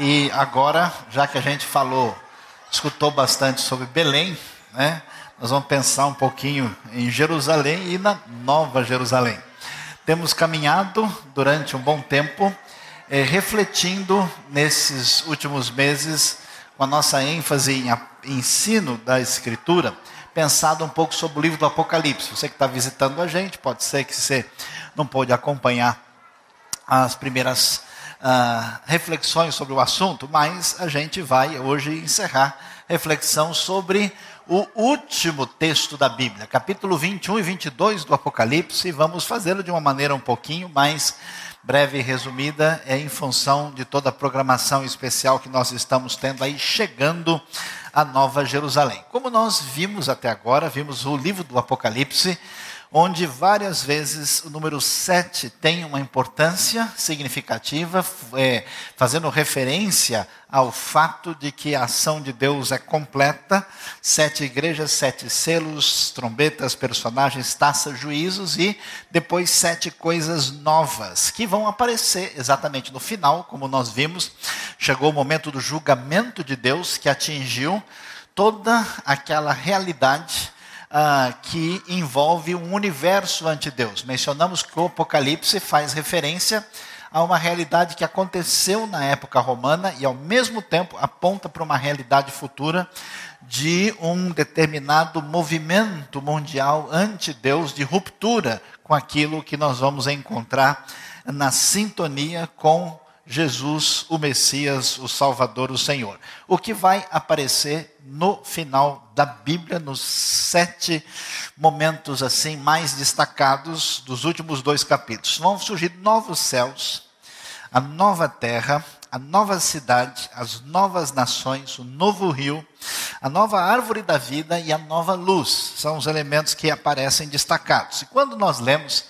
E agora, já que a gente falou, escutou bastante sobre Belém, né? Nós vamos pensar um pouquinho em Jerusalém e na Nova Jerusalém. Temos caminhado durante um bom tempo, eh, refletindo nesses últimos meses, com a nossa ênfase em ensino da Escritura, pensado um pouco sobre o livro do Apocalipse. Você que está visitando a gente, pode ser que você não pôde acompanhar as primeiras uh, reflexões sobre o assunto, mas a gente vai hoje encerrar reflexão sobre o último texto da Bíblia, capítulo 21 e 22 do Apocalipse, e vamos fazê-lo de uma maneira um pouquinho mais breve e resumida, é em função de toda a programação especial que nós estamos tendo aí, chegando a Nova Jerusalém. Como nós vimos até agora, vimos o livro do Apocalipse, onde várias vezes o número 7 tem uma importância significativa, é, fazendo referência ao fato de que a ação de Deus é completa: sete igrejas, sete selos, trombetas, personagens, taças, juízos e depois sete coisas novas que vão aparecer exatamente no final, como nós vimos. Chegou o momento do julgamento de Deus que atingiu toda aquela realidade ah, que envolve um universo ante Deus. Mencionamos que o Apocalipse faz referência a uma realidade que aconteceu na época romana e, ao mesmo tempo, aponta para uma realidade futura de um determinado movimento mundial ante-Deus, de ruptura com aquilo que nós vamos encontrar na sintonia com Jesus, o Messias, o Salvador, o Senhor. O que vai aparecer no final da Bíblia, nos sete momentos assim mais destacados dos últimos dois capítulos. Vão surgir novos céus, a nova terra, a nova cidade, as novas nações, o novo rio, a nova árvore da vida e a nova luz. São os elementos que aparecem destacados. E quando nós lemos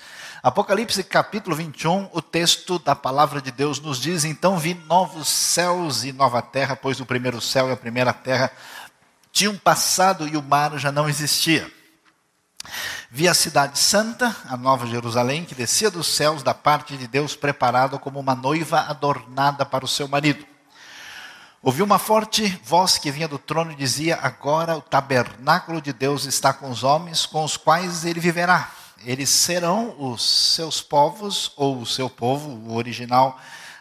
Apocalipse capítulo 21, o texto da palavra de Deus nos diz: Então vi novos céus e nova terra, pois o primeiro céu e a primeira terra tinham passado e o mar já não existia. Vi a cidade santa, a nova Jerusalém, que descia dos céus da parte de Deus, preparada como uma noiva adornada para o seu marido. Ouvi uma forte voz que vinha do trono e dizia: Agora o tabernáculo de Deus está com os homens, com os quais ele viverá eles serão os seus povos, ou o seu povo, o original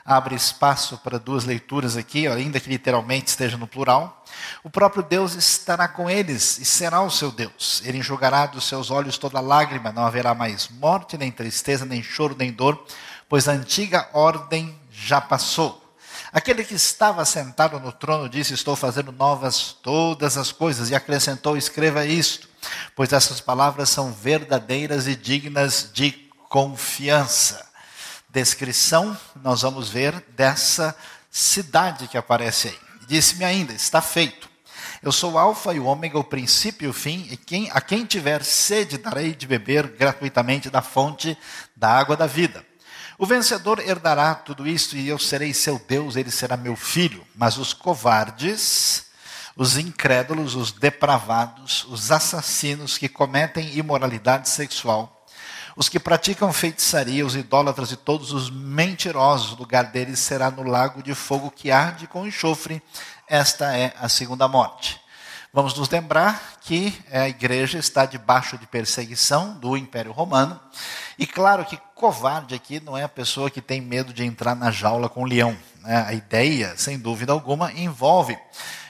abre espaço para duas leituras aqui, ainda que literalmente esteja no plural. O próprio Deus estará com eles e será o seu Deus. Ele enxugará dos seus olhos toda lágrima, não haverá mais morte, nem tristeza, nem choro, nem dor, pois a antiga ordem já passou. Aquele que estava sentado no trono disse: Estou fazendo novas todas as coisas, e acrescentou: Escreva isto, pois essas palavras são verdadeiras e dignas de confiança. Descrição, nós vamos ver dessa cidade que aparece aí. Disse-me ainda: Está feito. Eu sou o Alfa e o Ômega, o princípio e o fim, e quem, a quem tiver sede darei de beber gratuitamente da fonte da água da vida. O vencedor herdará tudo isto e eu serei seu Deus, ele será meu filho. Mas os covardes, os incrédulos, os depravados, os assassinos que cometem imoralidade sexual, os que praticam feitiçaria, os idólatras e todos os mentirosos, o lugar deles será no lago de fogo que arde com enxofre. Esta é a segunda morte. Vamos nos lembrar que a igreja está debaixo de perseguição do Império Romano. E claro que covarde aqui não é a pessoa que tem medo de entrar na jaula com o leão. Né? A ideia, sem dúvida alguma, envolve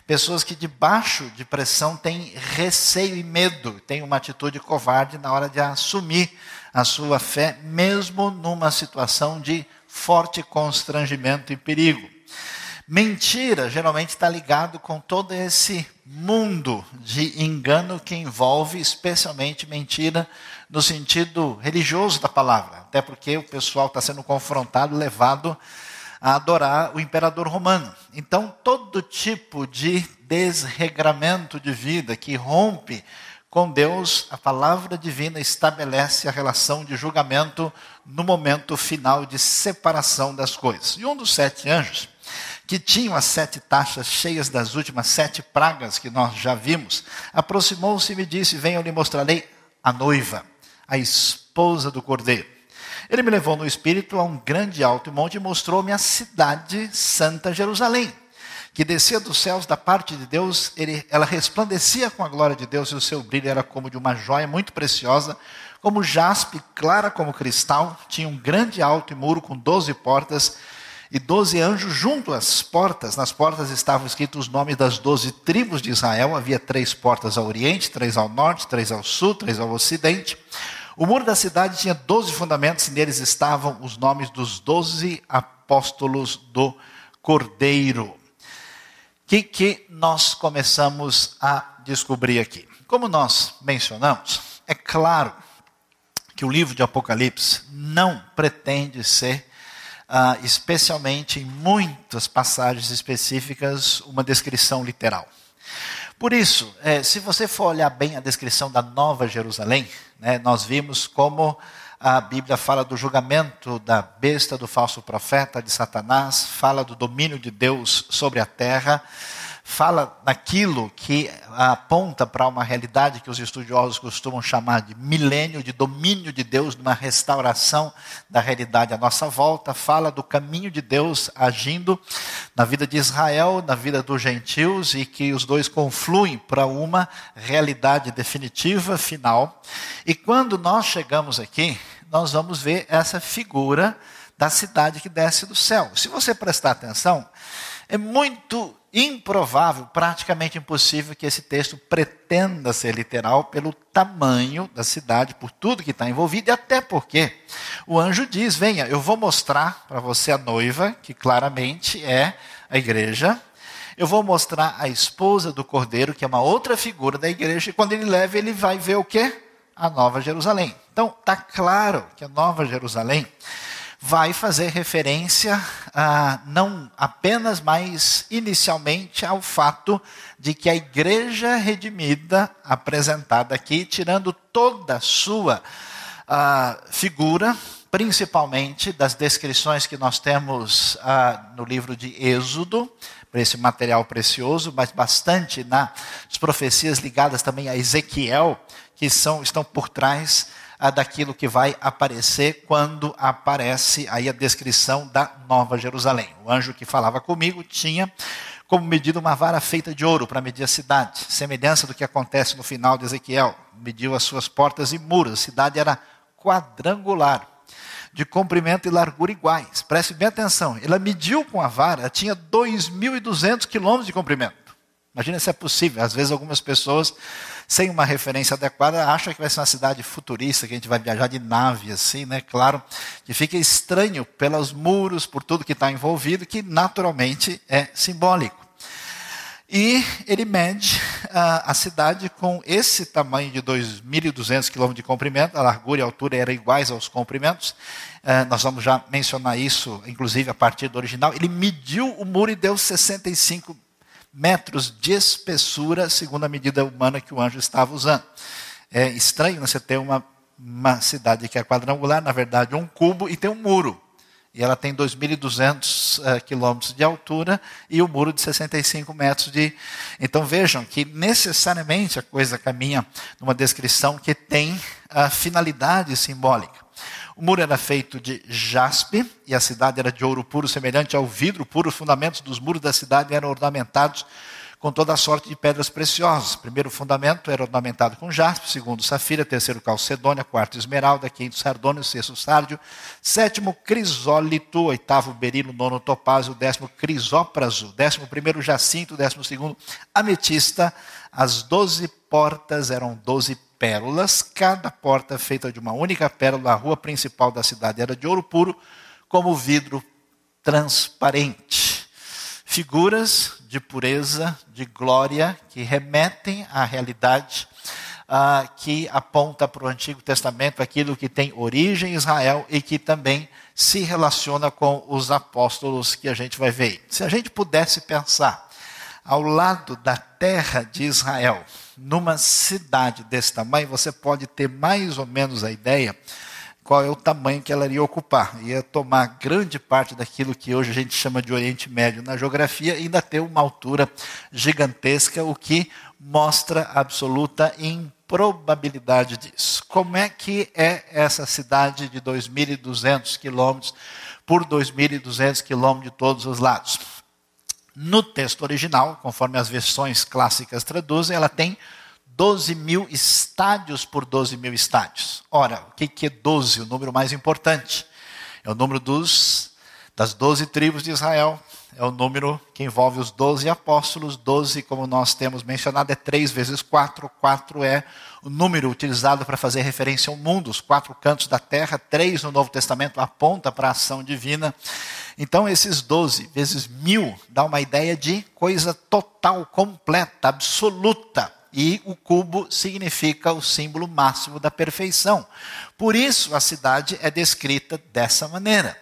pessoas que debaixo de pressão têm receio e medo, têm uma atitude covarde na hora de assumir a sua fé, mesmo numa situação de forte constrangimento e perigo. Mentira geralmente está ligado com todo esse mundo de engano que envolve especialmente mentira no sentido religioso da palavra, até porque o pessoal está sendo confrontado, levado a adorar o imperador romano. Então, todo tipo de desregramento de vida que rompe com Deus, a palavra divina estabelece a relação de julgamento no momento final de separação das coisas. E um dos sete anjos que tinham as sete taxas cheias das últimas sete pragas que nós já vimos, aproximou-se e me disse: Venha, eu lhe mostrarei a noiva, a esposa do cordeiro. Ele me levou no espírito a um grande alto monte e mostrou-me a cidade santa Jerusalém, que descia dos céus da parte de Deus. Ele, ela resplandecia com a glória de Deus e o seu brilho era como de uma joia muito preciosa, como jaspe, clara como cristal. Tinha um grande alto muro com doze portas e doze anjos junto às portas. Nas portas estavam escritos os nomes das doze tribos de Israel. Havia três portas ao oriente, três ao norte, três ao sul, três ao ocidente. O muro da cidade tinha doze fundamentos e neles estavam os nomes dos doze apóstolos do Cordeiro. O que, que nós começamos a descobrir aqui? Como nós mencionamos, é claro que o livro de Apocalipse não pretende ser ah, especialmente em muitas passagens específicas, uma descrição literal. Por isso, é, se você for olhar bem a descrição da Nova Jerusalém, né, nós vimos como a Bíblia fala do julgamento da besta, do falso profeta, de Satanás, fala do domínio de Deus sobre a terra, fala naquilo que aponta para uma realidade que os estudiosos costumam chamar de milênio de domínio de Deus, de uma restauração da realidade à nossa volta, fala do caminho de Deus agindo na vida de Israel, na vida dos gentios e que os dois confluem para uma realidade definitiva, final. E quando nós chegamos aqui, nós vamos ver essa figura da cidade que desce do céu. Se você prestar atenção, é muito improvável, praticamente impossível que esse texto pretenda ser literal pelo tamanho da cidade, por tudo que está envolvido, e até porque o anjo diz: Venha, eu vou mostrar para você a noiva, que claramente é a igreja. Eu vou mostrar a esposa do cordeiro, que é uma outra figura da igreja, e quando ele leva, ele vai ver o quê? A Nova Jerusalém. Então, está claro que a Nova Jerusalém vai fazer referência a, não apenas, mas inicialmente ao fato de que a igreja redimida, apresentada aqui, tirando toda a sua a, figura, principalmente das descrições que nós temos a, no livro de Êxodo, por esse material precioso, mas bastante nas profecias ligadas também a Ezequiel, que são, estão por trás daquilo que vai aparecer quando aparece aí a descrição da Nova Jerusalém. O anjo que falava comigo tinha como medida uma vara feita de ouro para medir a cidade, semelhança do que acontece no final de Ezequiel. Mediu as suas portas e muros. A cidade era quadrangular, de comprimento e largura iguais. Preste bem atenção. Ela mediu com a vara, tinha 2.200 quilômetros de comprimento. Imagina se é possível. Às vezes algumas pessoas, sem uma referência adequada, acham que vai ser uma cidade futurista, que a gente vai viajar de nave, assim, né? Claro, que fica estranho pelos muros, por tudo que está envolvido, que naturalmente é simbólico. E ele mede uh, a cidade com esse tamanho de 2.200 km de comprimento, a largura e a altura eram iguais aos comprimentos. Uh, nós vamos já mencionar isso, inclusive a partir do original. Ele mediu o muro e deu 65 metros de espessura, segundo a medida humana que o anjo estava usando. É estranho você ter uma, uma cidade que é quadrangular, na verdade, um cubo, e tem um muro. E ela tem 2.200 uh, quilômetros de altura e o muro de 65 metros de. Então vejam que necessariamente a coisa caminha numa descrição que tem a finalidade simbólica. O muro era feito de jaspe e a cidade era de ouro puro, semelhante ao vidro puro. Os fundamentos dos muros da cidade eram ornamentados com toda a sorte de pedras preciosas. Primeiro fundamento era ornamentado com jaspe, segundo safira, terceiro calcedônia, quarto esmeralda, quinto sardônio, sexto sárdio, sétimo crisólito, oitavo berilo, nono topázio, décimo crisópraso, décimo primeiro jacinto, décimo segundo ametista. As doze portas eram doze pérolas, cada porta feita de uma única pérola. A rua principal da cidade era de ouro puro, como vidro transparente. Figuras de pureza, de glória, que remetem à realidade ah, que aponta para o Antigo Testamento, aquilo que tem origem em Israel e que também se relaciona com os apóstolos que a gente vai ver. Se a gente pudesse pensar ao lado da terra de Israel, numa cidade desse tamanho, você pode ter mais ou menos a ideia qual é o tamanho que ela iria ocupar. Ia tomar grande parte daquilo que hoje a gente chama de Oriente Médio na geografia ainda ter uma altura gigantesca, o que mostra absoluta probabilidade disso. Como é que é essa cidade de 2.200 quilômetros por 2.200 quilômetros de todos os lados? No texto original, conforme as versões clássicas traduzem, ela tem 12 mil estádios por 12 mil estádios. Ora, o que é 12? O número mais importante. É o número dos, das 12 tribos de Israel, é o número que envolve os doze apóstolos. Doze, como nós temos mencionado, é três vezes quatro. Quatro é o número utilizado para fazer referência ao mundo, os quatro cantos da terra. Três no Novo Testamento aponta para a ação divina. Então, esses doze vezes mil dá uma ideia de coisa total, completa, absoluta. E o cubo significa o símbolo máximo da perfeição. Por isso, a cidade é descrita dessa maneira.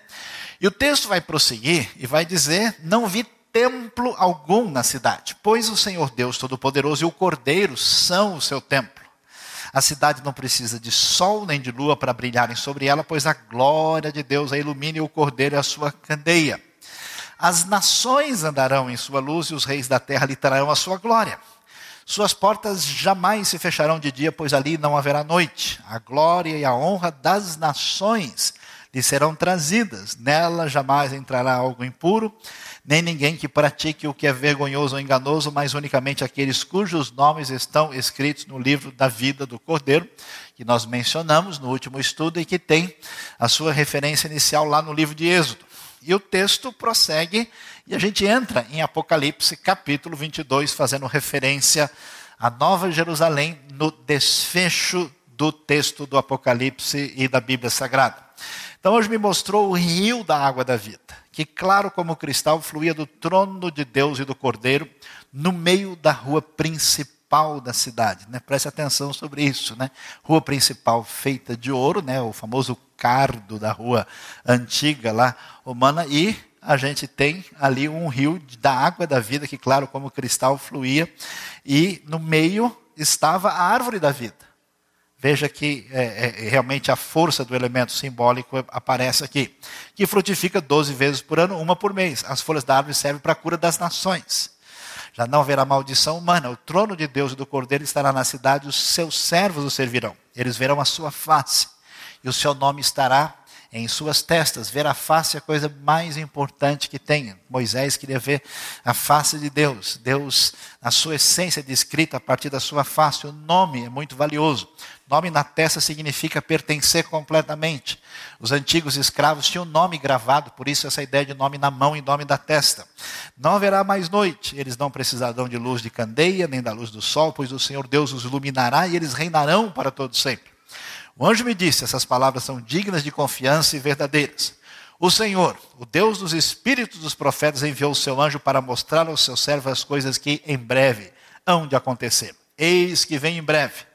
E o texto vai prosseguir e vai dizer: Não vi templo algum na cidade, pois o Senhor Deus Todo-Poderoso e o Cordeiro são o seu templo. A cidade não precisa de sol nem de lua para brilharem sobre ela, pois a glória de Deus a ilumina e o Cordeiro é a sua candeia. As nações andarão em sua luz e os reis da terra lhe trarão a sua glória. Suas portas jamais se fecharão de dia, pois ali não haverá noite. A glória e a honra das nações lhe serão trazidas. Nela jamais entrará algo impuro, nem ninguém que pratique o que é vergonhoso ou enganoso, mas unicamente aqueles cujos nomes estão escritos no livro da vida do Cordeiro, que nós mencionamos no último estudo e que tem a sua referência inicial lá no livro de Êxodo. E o texto prossegue e a gente entra em Apocalipse, capítulo 22, fazendo referência à Nova Jerusalém no desfecho do texto do Apocalipse e da Bíblia Sagrada. Então hoje me mostrou o rio da água da vida, que claro como cristal fluía do trono de Deus e do Cordeiro no meio da rua principal da cidade. Né? Preste atenção sobre isso. Né? Rua principal feita de ouro, né? o famoso cardo da rua antiga lá romana, e a gente tem ali um rio da água da vida, que claro como cristal fluía, e no meio estava a árvore da vida. Veja que é, é, realmente a força do elemento simbólico aparece aqui. Que frutifica 12 vezes por ano, uma por mês. As folhas da árvore servem para a cura das nações. Já não haverá maldição humana. O trono de Deus e do Cordeiro estará na cidade, os seus servos o servirão. Eles verão a sua face, e o seu nome estará em suas testas. Ver a face é a coisa mais importante que tem. Moisés queria ver a face de Deus. Deus, a sua essência descrita a partir da sua face. O nome é muito valioso. Nome na testa significa pertencer completamente. Os antigos escravos tinham nome gravado, por isso essa ideia de nome na mão e nome da testa. Não haverá mais noite, eles não precisarão de luz de candeia, nem da luz do sol, pois o Senhor Deus os iluminará e eles reinarão para todo sempre. O anjo me disse: essas palavras são dignas de confiança e verdadeiras. O Senhor, o Deus dos espíritos dos profetas, enviou o seu anjo para mostrar aos seus servos as coisas que em breve hão de acontecer. Eis que vem em breve.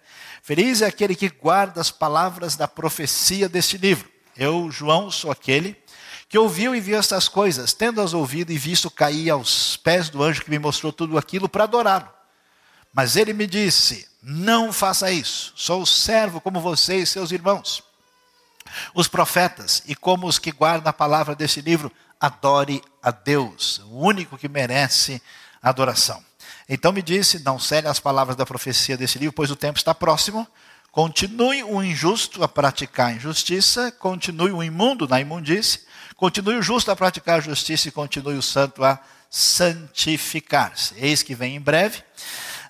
Feliz é aquele que guarda as palavras da profecia deste livro. Eu, João, sou aquele que ouviu e viu estas coisas, tendo-as ouvido e visto, cair aos pés do anjo que me mostrou tudo aquilo para adorá-lo. Mas ele me disse: Não faça isso, sou servo como você e seus irmãos. Os profetas, e como os que guardam a palavra desse livro, adore a Deus, o único que merece adoração. Então me disse: não cele as palavras da profecia desse livro, pois o tempo está próximo. Continue o injusto a praticar a injustiça, continue o imundo na imundície, continue o justo a praticar a justiça e continue o santo a santificar-se. Eis que vem em breve.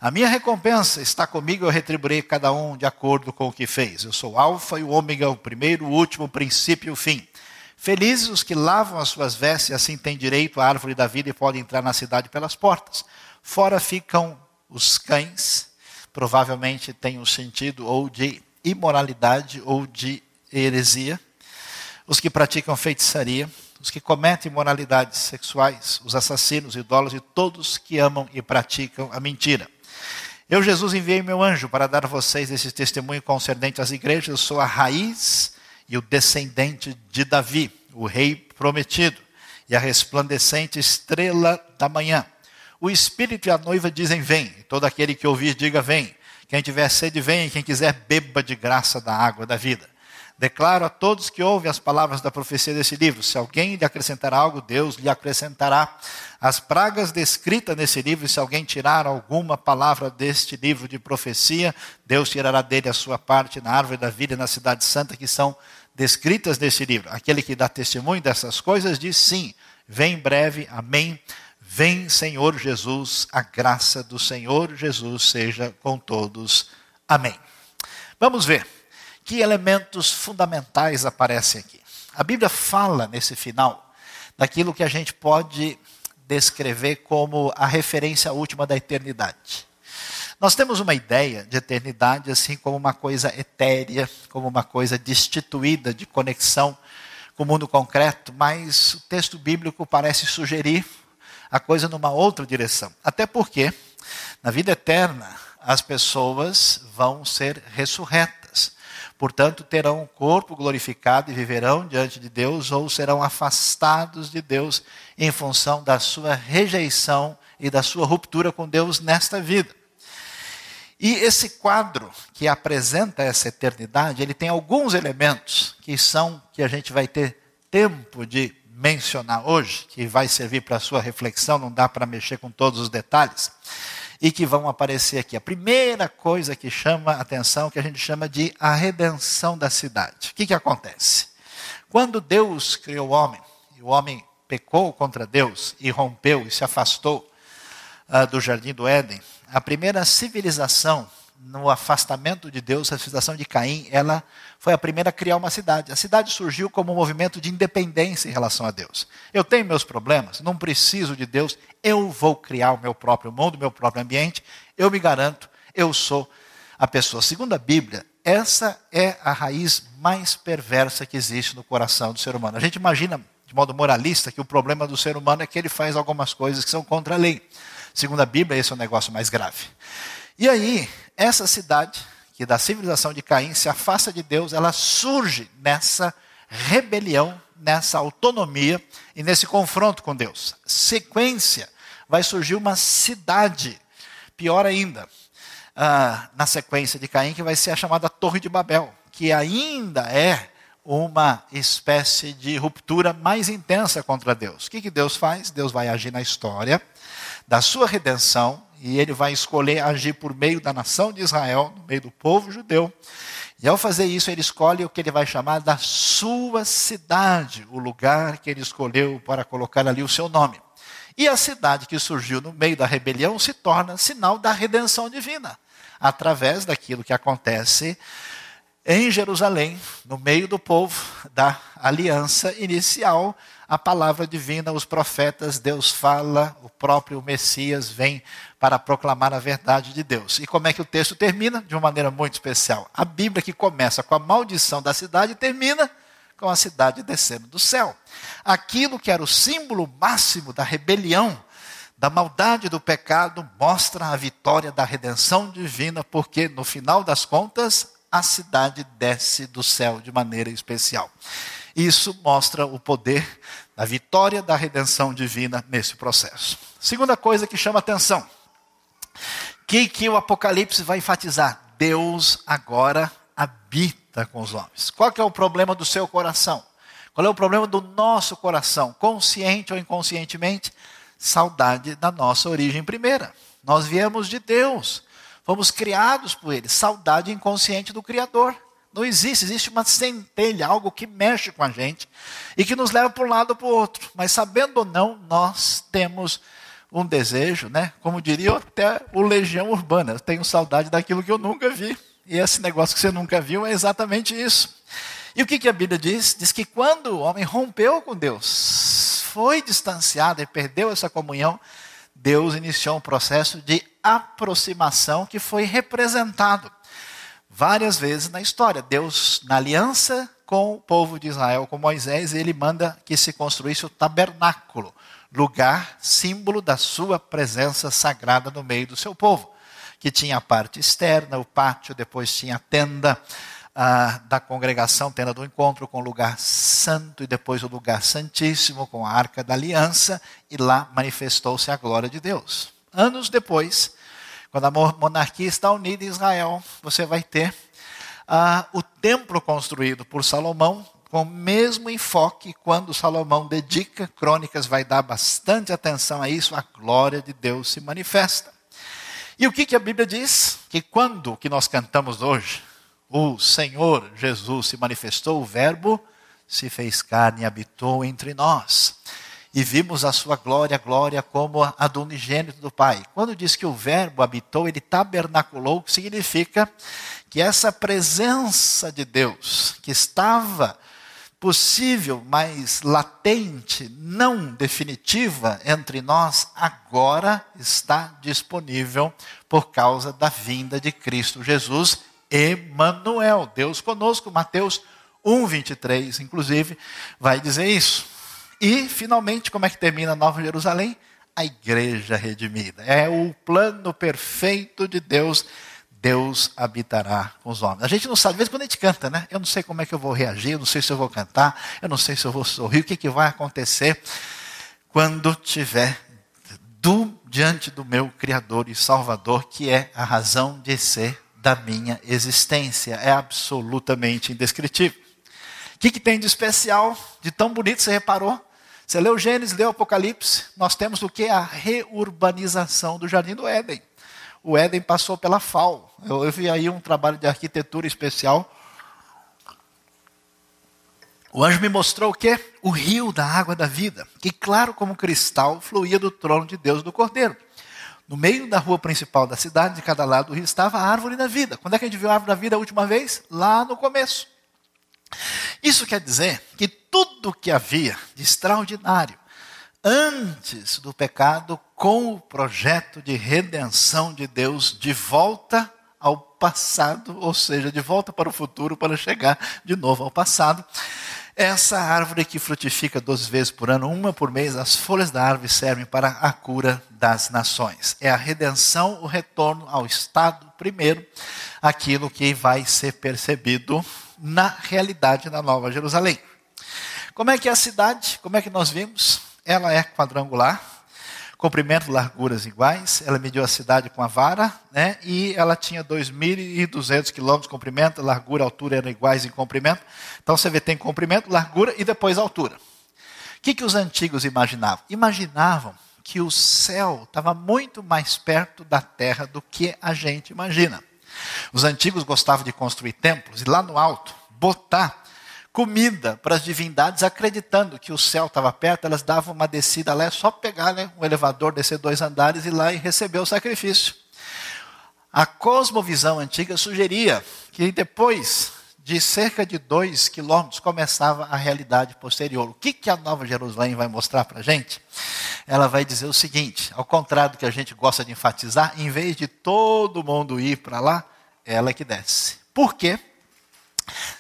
A minha recompensa está comigo, eu retribuirei cada um de acordo com o que fez. Eu sou o Alfa e o Ômega, o primeiro, o último, o princípio e o fim. Felizes os que lavam as suas vestes assim têm direito à árvore da vida e podem entrar na cidade pelas portas. Fora ficam os cães, provavelmente tem um sentido ou de imoralidade ou de heresia, os que praticam feitiçaria, os que cometem imoralidades sexuais, os assassinos, idólatras e todos que amam e praticam a mentira. Eu, Jesus, enviei meu anjo para dar a vocês esse testemunho concernente às igrejas. Eu sou a raiz e o descendente de Davi, o rei prometido, e a resplandecente estrela da manhã. O Espírito e a noiva dizem: Vem. Todo aquele que ouvir, diga: Vem. Quem tiver sede, vem. Quem quiser, beba de graça da água da vida. Declaro a todos que ouvem as palavras da profecia desse livro: se alguém lhe acrescentar algo, Deus lhe acrescentará. As pragas descritas nesse livro, se alguém tirar alguma palavra deste livro de profecia, Deus tirará dele a sua parte na árvore da vida e na cidade santa, que são descritas nesse livro. Aquele que dá testemunho dessas coisas diz sim, vem breve, amém. Vem, Senhor Jesus, a graça do Senhor Jesus seja com todos. Amém. Vamos ver que elementos fundamentais aparecem aqui. A Bíblia fala nesse final daquilo que a gente pode descrever como a referência última da eternidade. Nós temos uma ideia de eternidade assim como uma coisa etérea, como uma coisa destituída de conexão com o mundo concreto, mas o texto bíblico parece sugerir a coisa numa outra direção. Até porque, na vida eterna, as pessoas vão ser ressurretas. Portanto, terão um corpo glorificado e viverão diante de Deus, ou serão afastados de Deus em função da sua rejeição e da sua ruptura com Deus nesta vida. E esse quadro que apresenta essa eternidade, ele tem alguns elementos que são que a gente vai ter tempo de mencionar hoje, que vai servir para a sua reflexão, não dá para mexer com todos os detalhes e que vão aparecer aqui. A primeira coisa que chama a atenção, que a gente chama de a redenção da cidade. O que, que acontece? Quando Deus criou o homem, e o homem pecou contra Deus e rompeu e se afastou uh, do jardim do Éden, a primeira civilização no afastamento de Deus, a civilização de Caim, ela foi a primeira a criar uma cidade. A cidade surgiu como um movimento de independência em relação a Deus. Eu tenho meus problemas, não preciso de Deus, eu vou criar o meu próprio mundo, o meu próprio ambiente, eu me garanto, eu sou a pessoa. Segundo a Bíblia, essa é a raiz mais perversa que existe no coração do ser humano. A gente imagina, de modo moralista, que o problema do ser humano é que ele faz algumas coisas que são contra a lei. Segundo a Bíblia, esse é o negócio mais grave. E aí, essa cidade, que da civilização de Caim se afasta de Deus, ela surge nessa rebelião, nessa autonomia e nesse confronto com Deus. Sequência, vai surgir uma cidade, pior ainda, uh, na sequência de Caim, que vai ser a chamada Torre de Babel, que ainda é uma espécie de ruptura mais intensa contra Deus. O que, que Deus faz? Deus vai agir na história da sua redenção, e ele vai escolher agir por meio da nação de Israel, no meio do povo judeu. E ao fazer isso, ele escolhe o que ele vai chamar da sua cidade, o lugar que ele escolheu para colocar ali o seu nome. E a cidade que surgiu no meio da rebelião se torna sinal da redenção divina, através daquilo que acontece em Jerusalém, no meio do povo da aliança inicial, a palavra divina, os profetas, Deus fala, o próprio Messias vem para proclamar a verdade de Deus. E como é que o texto termina? De uma maneira muito especial. A Bíblia que começa com a maldição da cidade termina com a cidade descendo do céu. Aquilo que era o símbolo máximo da rebelião, da maldade do pecado, mostra a vitória da redenção divina, porque no final das contas, a cidade desce do céu de maneira especial. Isso mostra o poder da vitória da redenção divina nesse processo. Segunda coisa que chama atenção, que, que o Apocalipse vai enfatizar: Deus agora habita com os homens. Qual que é o problema do seu coração? Qual é o problema do nosso coração, consciente ou inconscientemente? Saudade da nossa origem primeira. Nós viemos de Deus, fomos criados por Ele. Saudade inconsciente do Criador. Não existe, existe uma centelha, algo que mexe com a gente e que nos leva para um lado ou para o outro. Mas sabendo ou não, nós temos um desejo, né? Como diria até o Legião Urbana, eu tenho saudade daquilo que eu nunca vi. E esse negócio que você nunca viu é exatamente isso. E o que, que a Bíblia diz? Diz que quando o homem rompeu com Deus, foi distanciado e perdeu essa comunhão, Deus iniciou um processo de aproximação que foi representado várias vezes na história. Deus, na aliança com o povo de Israel, com Moisés, ele manda que se construísse o tabernáculo, lugar, símbolo da sua presença sagrada no meio do seu povo, que tinha a parte externa, o pátio, depois tinha a tenda ah, da congregação, tenda do encontro, com o lugar santo, e depois o lugar santíssimo, com a arca da aliança, e lá manifestou-se a glória de Deus. Anos depois, quando a monarquia está unida em Israel, você vai ter ah, o templo construído por Salomão, com o mesmo enfoque, quando Salomão dedica, Crônicas vai dar bastante atenção a isso, a glória de Deus se manifesta. E o que, que a Bíblia diz? Que quando que nós cantamos hoje, o Senhor Jesus se manifestou, o Verbo se fez carne e habitou entre nós. E vimos a sua glória, glória como a do unigênito do Pai. Quando diz que o Verbo habitou, ele tabernaculou, significa que essa presença de Deus, que estava possível, mas latente, não definitiva entre nós, agora está disponível por causa da vinda de Cristo Jesus, Emmanuel, Deus conosco. Mateus 1:23, inclusive, vai dizer isso. E finalmente, como é que termina Nova Jerusalém? A igreja redimida. É o plano perfeito de Deus Deus habitará com os homens. A gente não sabe, às vezes quando a gente canta, né? Eu não sei como é que eu vou reagir, eu não sei se eu vou cantar, eu não sei se eu vou sorrir, o que, que vai acontecer quando tiver do, diante do meu Criador e Salvador, que é a razão de ser da minha existência. É absolutamente indescritível. O que, que tem de especial, de tão bonito, você reparou? Você leu Gênesis, leu Apocalipse, nós temos o que? A reurbanização do Jardim do Éden o Éden passou pela FAO. Eu, eu vi aí um trabalho de arquitetura especial. O anjo me mostrou o quê? O rio da água da vida, que claro como cristal fluía do trono de Deus do Cordeiro. No meio da rua principal da cidade, de cada lado do rio, estava a árvore da vida. Quando é que a gente viu a árvore da vida a última vez? Lá no começo. Isso quer dizer que tudo que havia de extraordinário antes do pecado com o projeto de redenção de Deus de volta ao passado, ou seja, de volta para o futuro para chegar de novo ao passado. Essa árvore que frutifica 12 vezes por ano, uma por mês, as folhas da árvore servem para a cura das nações. É a redenção, o retorno ao estado primeiro, aquilo que vai ser percebido na realidade da Nova Jerusalém. Como é que é a cidade? Como é que nós vimos? Ela é quadrangular, comprimento, larguras iguais. Ela mediu a cidade com a vara, né? E ela tinha 2.200 quilômetros de comprimento, largura altura eram iguais em comprimento. Então você vê tem comprimento, largura e depois altura. O que, que os antigos imaginavam? Imaginavam que o céu estava muito mais perto da terra do que a gente imagina. Os antigos gostavam de construir templos e lá no alto botar comida para as divindades, acreditando que o céu estava perto, elas davam uma descida lá, é só pegar né, um elevador, descer dois andares e ir lá e receber o sacrifício. A cosmovisão antiga sugeria que depois de cerca de dois quilômetros começava a realidade posterior. O que, que a Nova Jerusalém vai mostrar para a gente? Ela vai dizer o seguinte: ao contrário do que a gente gosta de enfatizar, em vez de todo mundo ir para lá, ela é que desce. Por quê?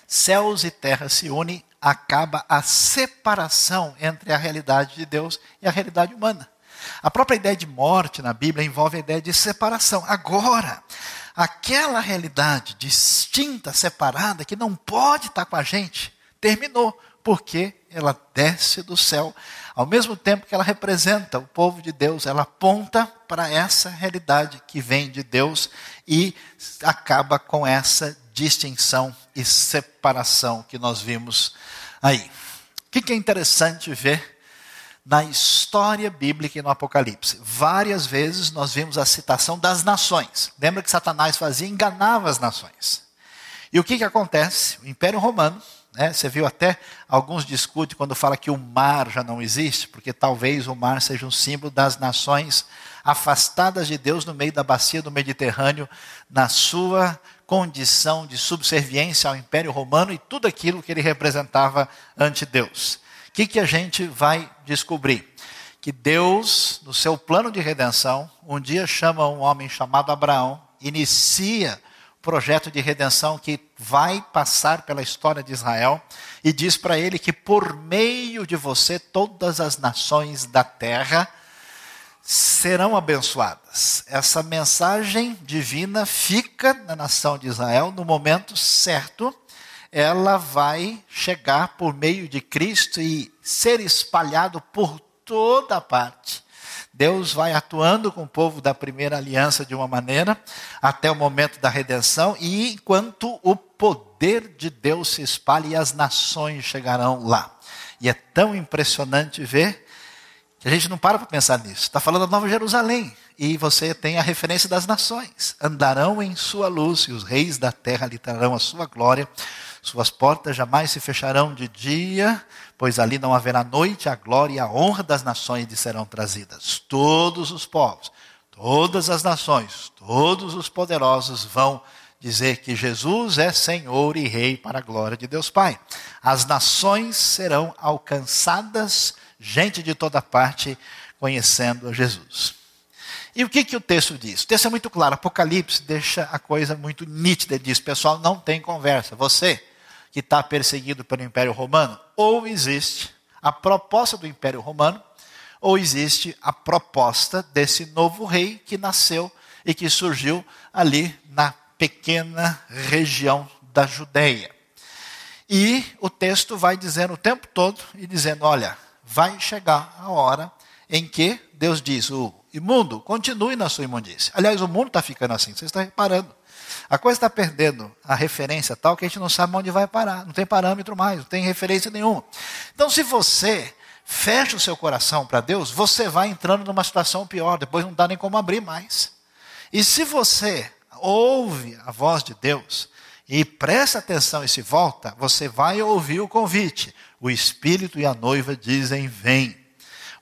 céus e terra se unem, acaba a separação entre a realidade de Deus e a realidade humana. A própria ideia de morte na Bíblia envolve a ideia de separação. Agora, aquela realidade distinta, separada, que não pode estar com a gente, terminou, porque ela desce do céu. Ao mesmo tempo que ela representa o povo de Deus, ela aponta para essa realidade que vem de Deus e acaba com essa distinção e separação que nós vimos aí. O que é interessante ver na história bíblica e no Apocalipse? Várias vezes nós vimos a citação das nações. Lembra que Satanás fazia? Enganava as nações. E o que, que acontece? O Império Romano, né, você viu até alguns discutem quando fala que o mar já não existe, porque talvez o mar seja um símbolo das nações afastadas de Deus no meio da bacia do Mediterrâneo, na sua condição de subserviência ao Império Romano e tudo aquilo que ele representava ante Deus. Que, que a gente vai descobrir? Que Deus, no seu plano de redenção, um dia chama um homem chamado Abraão, inicia o projeto de redenção que vai passar pela história de Israel e diz para ele que por meio de você todas as nações da terra serão abençoadas. Essa mensagem divina fica na nação de Israel no momento certo. Ela vai chegar por meio de Cristo e ser espalhado por toda parte. Deus vai atuando com o povo da primeira aliança de uma maneira, até o momento da redenção, e enquanto o poder de Deus se espalha e as nações chegarão lá. E é tão impressionante ver que a gente não para para pensar nisso. Está falando da Nova Jerusalém. E você tem a referência das nações. Andarão em sua luz, e os reis da terra lhe trarão a sua glória. Suas portas jamais se fecharão de dia, pois ali não haverá noite, a glória e a honra das nações lhe serão trazidas. Todos os povos, todas as nações, todos os poderosos vão dizer que Jesus é Senhor e Rei para a glória de Deus Pai. As nações serão alcançadas, gente de toda parte, conhecendo a Jesus. E o que, que o texto diz? O texto é muito claro. Apocalipse deixa a coisa muito nítida. Ele diz: pessoal, não tem conversa. Você que está perseguido pelo Império Romano, ou existe a proposta do Império Romano, ou existe a proposta desse novo rei que nasceu e que surgiu ali na pequena região da Judéia. E o texto vai dizendo o tempo todo e dizendo: olha, vai chegar a hora em que Deus diz: o imundo, continue na sua imundície. Aliás, o mundo está ficando assim, você está reparando. A coisa está perdendo a referência tal que a gente não sabe onde vai parar, não tem parâmetro mais, não tem referência nenhuma. Então, se você fecha o seu coração para Deus, você vai entrando numa situação pior, depois não dá nem como abrir mais. E se você ouve a voz de Deus e presta atenção e se volta, você vai ouvir o convite. O Espírito e a noiva dizem: Vem.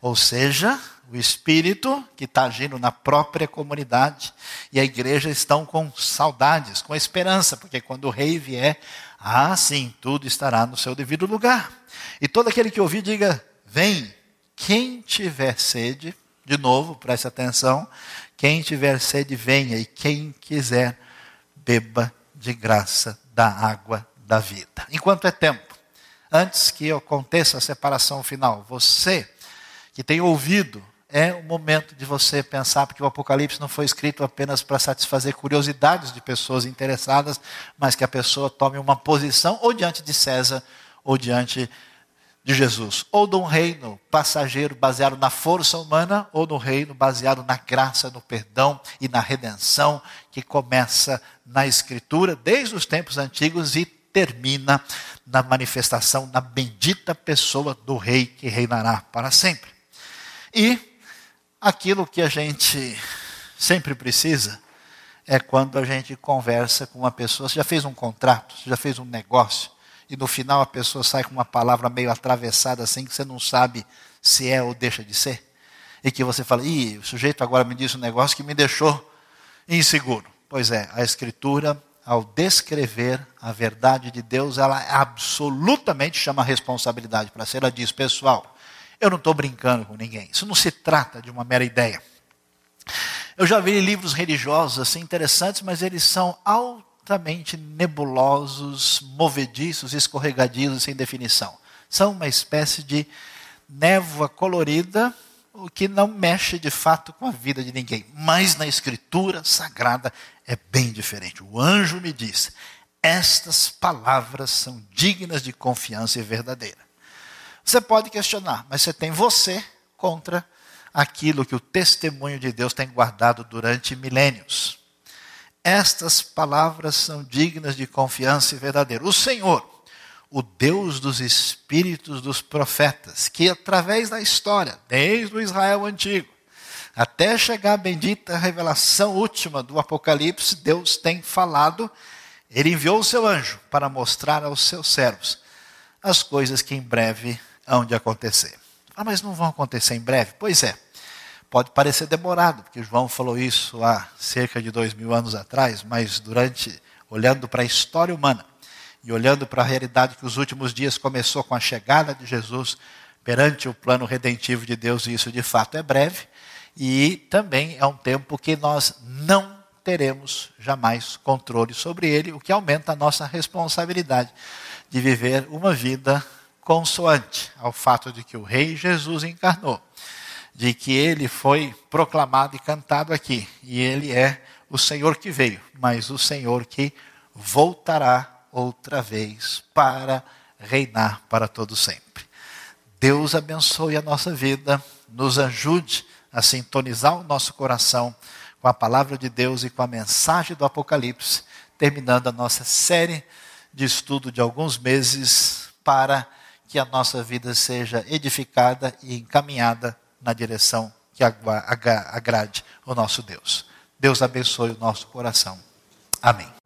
Ou seja, o Espírito que está agindo na própria comunidade e a igreja estão com saudades, com esperança, porque quando o rei vier, ah, sim, tudo estará no seu devido lugar. E todo aquele que ouvir, diga: Vem. Quem tiver sede, de novo, preste atenção, quem tiver sede, venha, e quem quiser, beba de graça da água da vida. Enquanto é tempo, antes que aconteça a separação final, você que tem ouvido é o momento de você pensar, porque o Apocalipse não foi escrito apenas para satisfazer curiosidades de pessoas interessadas, mas que a pessoa tome uma posição ou diante de César ou diante de Jesus, ou de um reino passageiro baseado na força humana, ou no reino baseado na graça, no perdão e na redenção, que começa na Escritura desde os tempos antigos e termina na manifestação na bendita pessoa do Rei que reinará para sempre. E Aquilo que a gente sempre precisa é quando a gente conversa com uma pessoa. Você já fez um contrato, você já fez um negócio, e no final a pessoa sai com uma palavra meio atravessada assim, que você não sabe se é ou deixa de ser. E que você fala, ih, o sujeito agora me disse um negócio que me deixou inseguro. Pois é, a Escritura, ao descrever a verdade de Deus, ela absolutamente chama a responsabilidade para ser. Ela diz, pessoal, eu não estou brincando com ninguém. Isso não se trata de uma mera ideia. Eu já vi livros religiosos assim interessantes, mas eles são altamente nebulosos, movediços, escorregadios sem definição. São uma espécie de névoa colorida, o que não mexe de fato com a vida de ninguém. Mas na escritura sagrada é bem diferente. O anjo me diz: estas palavras são dignas de confiança e verdadeira. Você pode questionar, mas você tem você contra aquilo que o testemunho de Deus tem guardado durante milênios. Estas palavras são dignas de confiança e verdadeira. O Senhor, o Deus dos espíritos dos profetas, que através da história, desde o Israel antigo, até chegar a bendita revelação última do Apocalipse, Deus tem falado, ele enviou o seu anjo para mostrar aos seus servos as coisas que em breve hão de acontecer. Ah, mas não vão acontecer em breve? Pois é. Pode parecer demorado, porque João falou isso há cerca de dois mil anos atrás, mas durante, olhando para a história humana e olhando para a realidade que os últimos dias começou com a chegada de Jesus perante o plano redentivo de Deus, e isso de fato é breve, e também é um tempo que nós não teremos jamais controle sobre ele, o que aumenta a nossa responsabilidade de viver uma vida consoante ao fato de que o Rei Jesus encarnou, de que ele foi proclamado e cantado aqui, e ele é o Senhor que veio, mas o Senhor que voltará outra vez para reinar para todo sempre. Deus abençoe a nossa vida, nos ajude a sintonizar o nosso coração com a palavra de Deus e com a mensagem do Apocalipse, terminando a nossa série de estudo de alguns meses para que a nossa vida seja edificada e encaminhada na direção que agrade o nosso Deus. Deus abençoe o nosso coração. Amém.